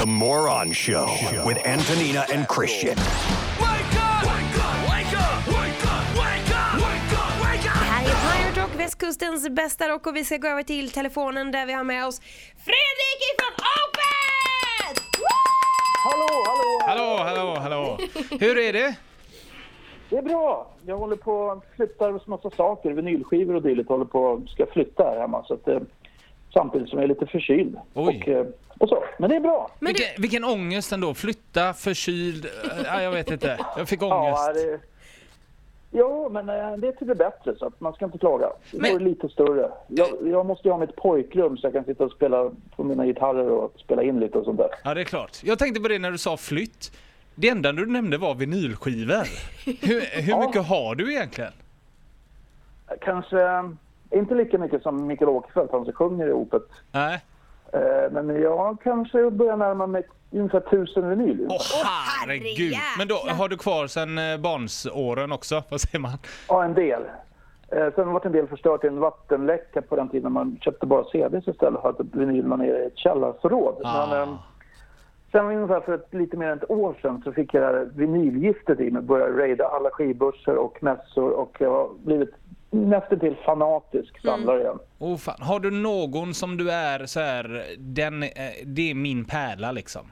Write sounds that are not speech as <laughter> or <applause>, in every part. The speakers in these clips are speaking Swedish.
The Moron Show with Antonina and Christian. Här är Pirate Rock, västkustens bästa rock och vi ska gå över till telefonen där vi har med oss Fredrik ifrån Opet! Hallå, hallå! Hallå, hallå, hallå. Hur är det? Det är bra. Jag håller på att flytta massa saker, vinylskivor och dylikt. Håller på ska flytta här hemma. Så att, eh, samtidigt som jag är lite förkyld. Oj. Och, eh, och så. Men det är bra. Men du, Vilken, vilken ångest ändå. Flytta, förkyld. äh, Ja, jag vet inte. Jag fick ångest. Ja, det, jo, men eh, det är till det bättre så att man ska inte klaga. Det Men- är lite större. Jag, jag måste ju ha mitt pojkrum så jag kan sitta och spela på mina gitarrer och spela in lite och sånt där. Ja, det är klart. Jag tänkte på det när du sa flytt. Det enda du nämnde var vinylskivor. Hur, hur Ja. mycket har du egentligen? Kanske eh, inte lika mycket som Mikael Åkerfeldt, han som sjunger i Opet. Nej. Eh, Men jag kanske börjar närma mig ungefär tusen vinyl. Åh herregud. Men då har du kvar sen eh, barnsåren också? <laughs> Vad säger man? Ja, en del. Eh, sen var det en del förstört i en vattenläcka på den tiden när man köpte bara CDs istället för att vinylerna nere i ett källarförråd. Ah. Men, sen ungefär för ett, lite mer än ett år sedan så fick jag det här vinylgiftet i mig. Började raida alla skivbörser och mässor och jag har blivit nästan till fanatisk samlare igen. Oh, fan. Har du någon som du är så här, den, eh, det är min pärla liksom?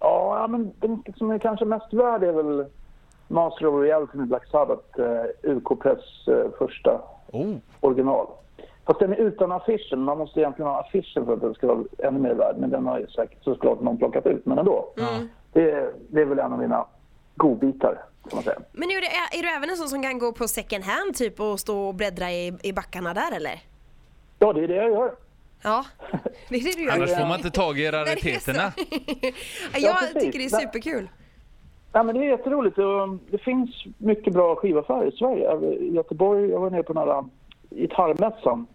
Ja, men den som är kanske mest värd är väl Master of Reality med Black Sabbath, eh, UK Press eh, första Oh. original. Fast den är utan affischen. Man måste egentligen ha affischen för att den ska vara ännu mer värd. Men den har ju säkert såklart någon plockat ut. Men ändå. Det, är- det är väl en av mina godbitar. Men är, du, är du även en sån som kan gå på second hand typ och stå och bläddra i, i backarna där eller? Ja, det är det jag gör. Ja, <laughs> det är det du gör. Annars får man inte tag i Nej, det är rariteterna. <laughs> jag tycker det är superkul. Ja, men det är jätteroligt. Och Det finns mycket bra skivaffärer i Sverige. I Göteborg, jag var nere på några gitarrmässan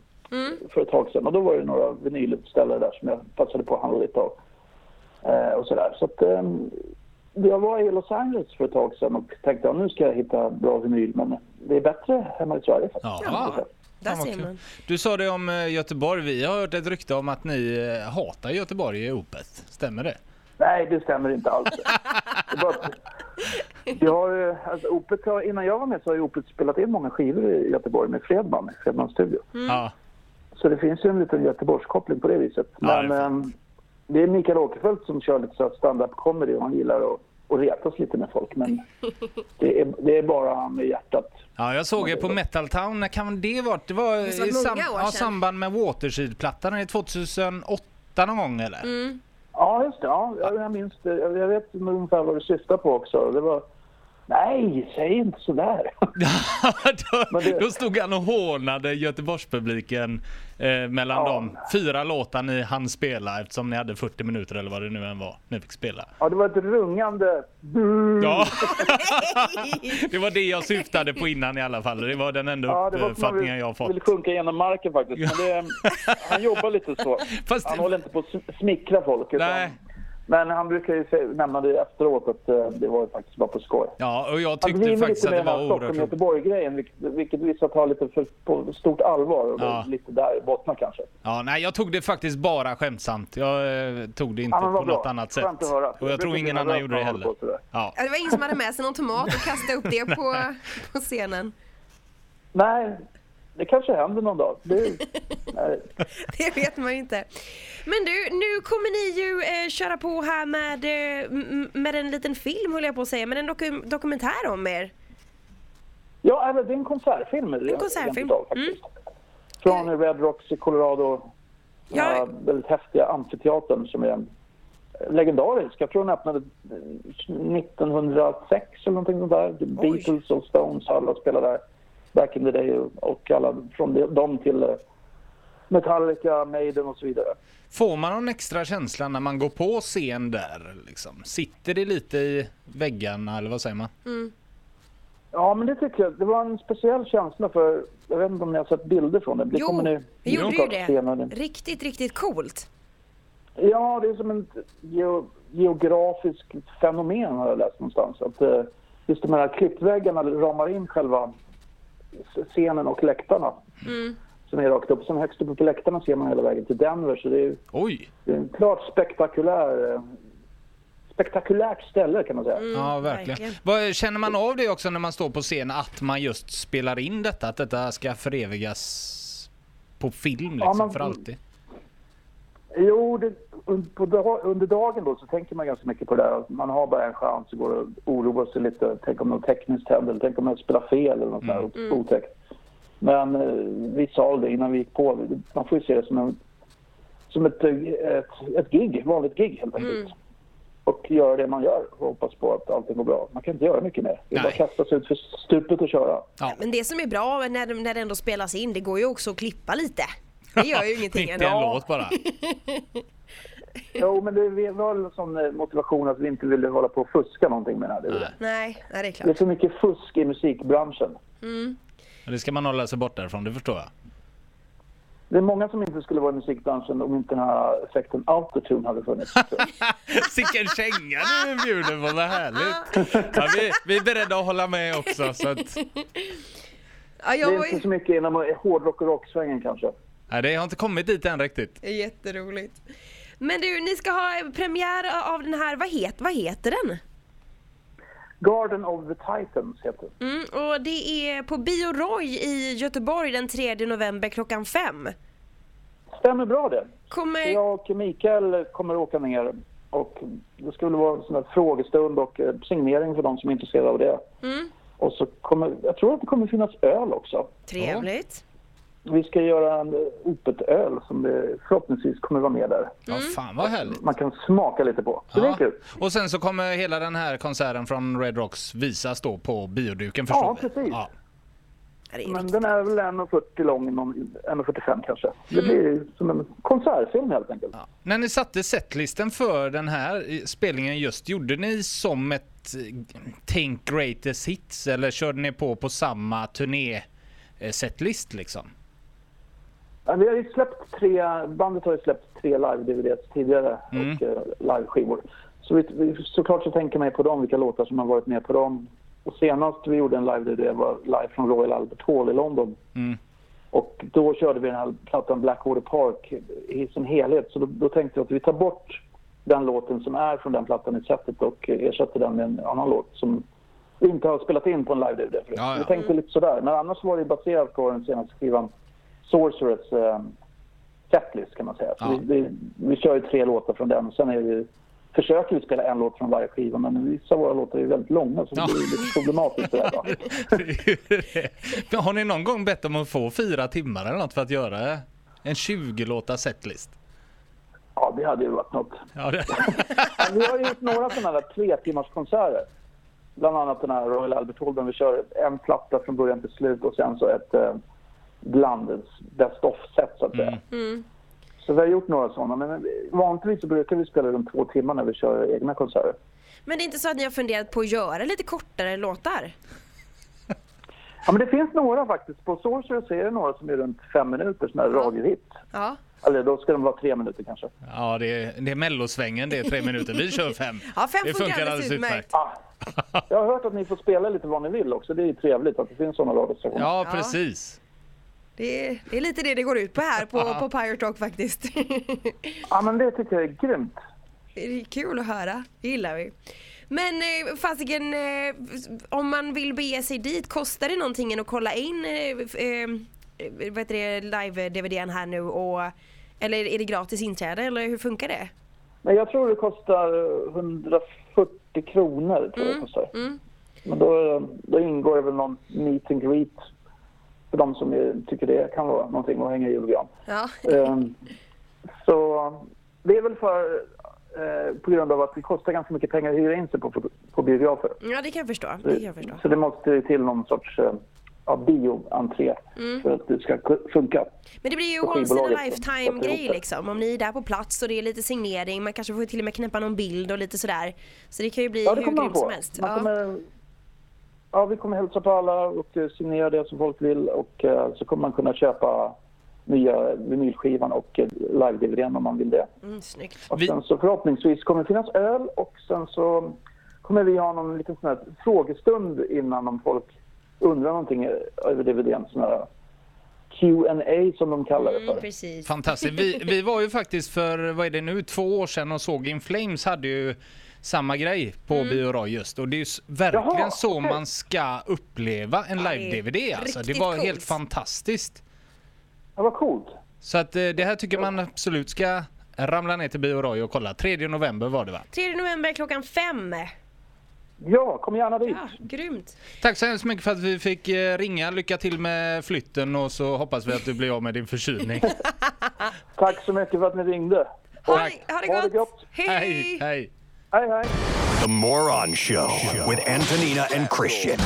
för ett tag sedan. Och då var det några vinylutställare där som jag passade på att handla lite av. Eh, och sådär. Så att, eh, jag var i Los Angeles för ett tag sedan och tänkte att nu ska jag hitta bra vinyl. Men det är bättre hemma i Sverige faktiskt. Ja. Där ser man. Du sa det om eh, Göteborg. Vi har hört ett rykte om att ni eh, hatar Göteborg i Opet. Stämmer det? Nej, det stämmer inte alls. Bara har, eh, alltså, Opet har, innan jag var med så har Opet spelat in många skivor i Göteborg med Fredman, Fredmans studio. Ja. Så det finns ju en liten Göteborgskoppling på det viset. Ja, Men det är det är Mikael Åkerfeldt som kör lite stand-up comedy och han gillar att, att retas lite med folk. Men <laughs> det är, det är bara med hjärtat. Ja, jag såg er på Metal Town. När kan det vara? Det var måste varit i sam- många år ja, samband med Watershed-plattan. Är det 2008 någon gång eller? Mm. Ja, just det. Ja, jag, jag minns det. Jag, jag vet ungefär vad du syftar på också. Det var... Nej, säg inte sådär. <laughs> <laughs> då, det- då stod han och hånade Göteborgspubliken eh, mellan Ja. de fyra låtar ni hann spela eftersom ni hade 40 minuter eller vad det nu än var ni fick spela. Ja, det var ett rungande... bu. Ja, <laughs> det var det jag syftade på innan i alla fall. Det var den enda Ja, uppfattningen vill, jag fått. vill sjunka genom marken faktiskt. Det, han jobbar lite så. Fast- Han håller inte på att sm- smickra folk. Utan, Nej. Men han brukar ju nämna det efteråt att eh, det var faktiskt bara på skoj. Ja, och jag Han tyckte driver faktiskt att det var oerhört roligt. Stockholm-Göteborg-grejen, vilket, vilket vissa tar lite för, på stort allvar. Och Ja. lite där i bottnar kanske. Ja, nej, jag tog det faktiskt bara skämtsamt. Jag eh, tog det inte Ja, på bra. något annat sätt. Att höra. Och jag Det tror ingen annan gjorde det heller. Ja. Ja, Det var ingen som hade med sig någon tomat och kastade upp det <laughs> på, på scenen. Nej, det kanske händer någon dag. Det. <laughs> Det vet man ju inte. Men du, nu kommer ni ju eh, köra på här med, eh, med en liten film höll jag på att säga, med en doku- dokumentär om er. Ja, eller det är en konsertfilm. En konsertfilm. Faktiskt. Från Red Rocks i Colorado. Den Ja. här väldigt häftiga amfiteatern som är en legendarisk. Jag tror den öppnade 1906 eller någonting sånt där. The Beatles och Stones alla spelade där back in the day och alla från de- dem till eh, Metallica, Maiden och så vidare. Får man någon extra känsla när man går på scen där? Liksom? Sitter det lite i väggarna eller vad säger man? Ja, men det tycker jag. Det var en speciell känsla för, jag vet inte om ni har sett bilder från det. Det Jo, ni vi gjorde ju det. se när ni- Riktigt, riktigt coolt. Ja, det är som ett geo, geografiskt fenomen har jag läst någonstans. Att, eh, just de här klippväggarna ramar in själva scenen och läktarna. som är rakt upp. Sen högst uppe på läktarna ser man hela vägen till Denver. Så det är, Oj! det är en klart spektakulär, eh, spektakulärt ställe kan man säga. Ja, verkligen. verkligen. Vad, känner man av det också när man står på scen att man just spelar in detta? Att detta ska förevigas på film liksom, Ja, man- för alltid? Jo, det, på under dagen då så tänker man ganska mycket på det där. Man har bara en chans och går och oroar sig lite. Tänk om något tekniskt händer, eller tänk om jag spelar fel eller något mm. där otäckt. Men eh, vi sa det innan vi gick på. Man får ju se det som, en, som ett, eh, ett, ett gig, vanligt gig helt enkelt. Och göra det man gör och hoppas på att allting går bra. Man kan inte göra mycket mer. Det är bara att kasta sig ut för stupet och köra. Ja. Men det som är bra när, när det ändå spelas in, det går ju också att klippa lite. Det gör ju ingenting Inte en ändå. låt bara. Jo, men det vi var en sån eh, motivation att vi inte ville hålla på och fuska någonting med det är. Nej, nej, det är Det är klart. så mycket fusk i musikbranschen. Det ska man hålla sig borta ifrån, det förstår jag. Det är många som inte skulle vara i musikbranschen om inte den här effekten autotune hade funnits. <laughs> Sicken känga du bjuder på, vad härligt. Ja, vi, vi är beredda att hålla med också. Så att, Ja, Det är inte så mycket inom hårdrock och rocksvängen kanske. Nej, det har inte kommit dit än riktigt. Jätteroligt. Men du, ni ska ha premiär av den här, vad, het, vad heter den? Garden of the Titans heter det. Mm, och det är på Bio Roy i Göteborg den 3 november klockan fem. Stämmer bra det. Kommer... jag och Mikael kommer åka ner och det skulle vara en sån frågestund och eh, signering för de som är intresserade av det. Mm, Och så kommer, jag tror att det kommer finnas öl också. trevligt. Vi ska göra en eh, öppet öl som det förhoppningsvis kommer vara med där. Ja, fan vad härligt. Man kan smaka lite på. Så det är Ja. kul. Och sen så kommer hela den här konserten från Red Rocks visas då på bioduken förstår Ja, vi. precis. Ja, Men den är väl 1,40 lång, någon- 1,45 kanske. Det blir ju som en konsertfilm helt enkelt. Ja. När ni satte setlisten för den här spelningen just, gjorde ni som ett eh, Tänk Greatest Hits eller körde ni på på samma turné eh, setlist liksom? Vi har ju släppt tre, bandet har ju släppt tre live-DVDs tidigare Mm. och eh, live-skivor. Så vi, vi, såklart så tänker man på dem, vilka låtar som har varit med på dem. Och senast vi gjorde en live-DVD var live från Royal Albert Hall i London. Mm. Och då körde vi den här plattan Blackwater Park i sin helhet. Så då, då tänkte jag att vi tar bort den låten som är från den plattan i setet och ersätter den med en annan låt som inte har spelat in på en live-DVD. Ja, ja. Vi tänkte lite sådär. Men annars var det baserat på den senaste skivan Sorcerers eh, setlist kan man säga. Ja. vi, vi, vi kör ju tre låtar från den. Sen är vi, försöker vi spela en låt från varje skiva men vissa av våra låtar är väldigt långa så det Ja. blir lite problematiskt det där. <laughs> Men har ni någon gång bett om att få fyra timmar eller något för att göra en 20-låta setlist? Ja, det hade ju varit något. Ja, det... <laughs> Vi har ju gjort några sådana där tre timmars konserter. Bland annat den här Royal Albert Hall där vi kör en platta från början till slut och sen så ett eh, blandat best of-set så att säga. Mm. Så vi har gjort några sådana men vanligtvis så brukar vi spela runt två timmar när vi kör egna konserter. Men det är inte så att ni har funderat på att göra lite kortare låtar? <laughs> Ja men det finns några faktiskt. På Sorcerer så är det några som är runt fem minuter, sådana här radiohit. Ja. Eller då ska de vara tre minuter kanske. ja det, är, det är mellosvängen, det är tre minuter. Vi kör fem. <laughs> Ja, fem det funkar alldeles utmärkt. Ah. Jag har hört att ni får spela lite vad ni vill också. Det är ju trevligt att det finns sådana radiostationer. Ja, Ja. precis. Det är, det är lite det det går ut på här på, <laughs> på Pirate Talk faktiskt. <laughs> Ja men det tycker jag är grymt. Det är kul att höra, det gillar vi. Men eh, fasiken, eh, om man vill bege sig dit, kostar det någonting än att kolla in eh, eh, vad heter det, live-DVDn här nu och eller är det gratis inträde eller hur funkar det? Men jag tror det kostar 140 kronor. Tror jag det kostar. mm. Men då, då ingår det väl någon meet and greet för de som tycker det kan vara någonting att hänga i julgran. Ja. Ehm, så det är väl för eh, på grund av att det kostar ganska mycket pengar att hyra in sig på, på biografer. ja, det kan jag förstå. Det kan jag förstå. Så det måste till någon sorts eh, ja, bioentré Mm. för att det ska funka. Men det blir ju once in a skivbolaget lifetime sätter ihop grej det. liksom. Om ni är där på plats och det är lite signering, man kanske får till och med knäppa någon bild och lite sådär. Så det kan ju bli Ja, hur grymt som helst. Man Ja. kommer, ja, vi kommer hälsa på alla och eh, signera det som folk vill och eh, så kommer man kunna köpa nya vinylskivan och eh, live-DVDn om man vill det. Mm, snyggt. Och sen så förhoppningsvis kommer det finnas öl och sen så kommer vi ha någon liten sån här frågestund innan om folk undrar någonting över DVDn. Sån här, Q&A som de kallar det Mm, för. precis. Fantastiskt. Vi, vi var ju faktiskt för, vad är det nu, två år sedan och såg In Flames hade ju samma grej på Mm. Bio Roy just och det är ju verkligen Jaha, så man ska uppleva en Ja, live-DVD alltså. Det var coolt. helt fantastiskt. Ja, vad coolt. Så att eh, det här tycker man absolut ska ramla ner till Bio Roy och kolla. 3 november var det va? 3 november klockan fem. Ja, kom gärna dit. Ja, grymt. Tack så hemskt mycket för att vi fick eh, ringa. Lycka till med flytten och så hoppas vi att du blir av med din förkylning. <laughs> Tack så mycket för att ni ringde. Ha, det- ha det Ha det gott. gott. hej, hej! Hej, hej. The Moron Show with Antonina and Christian.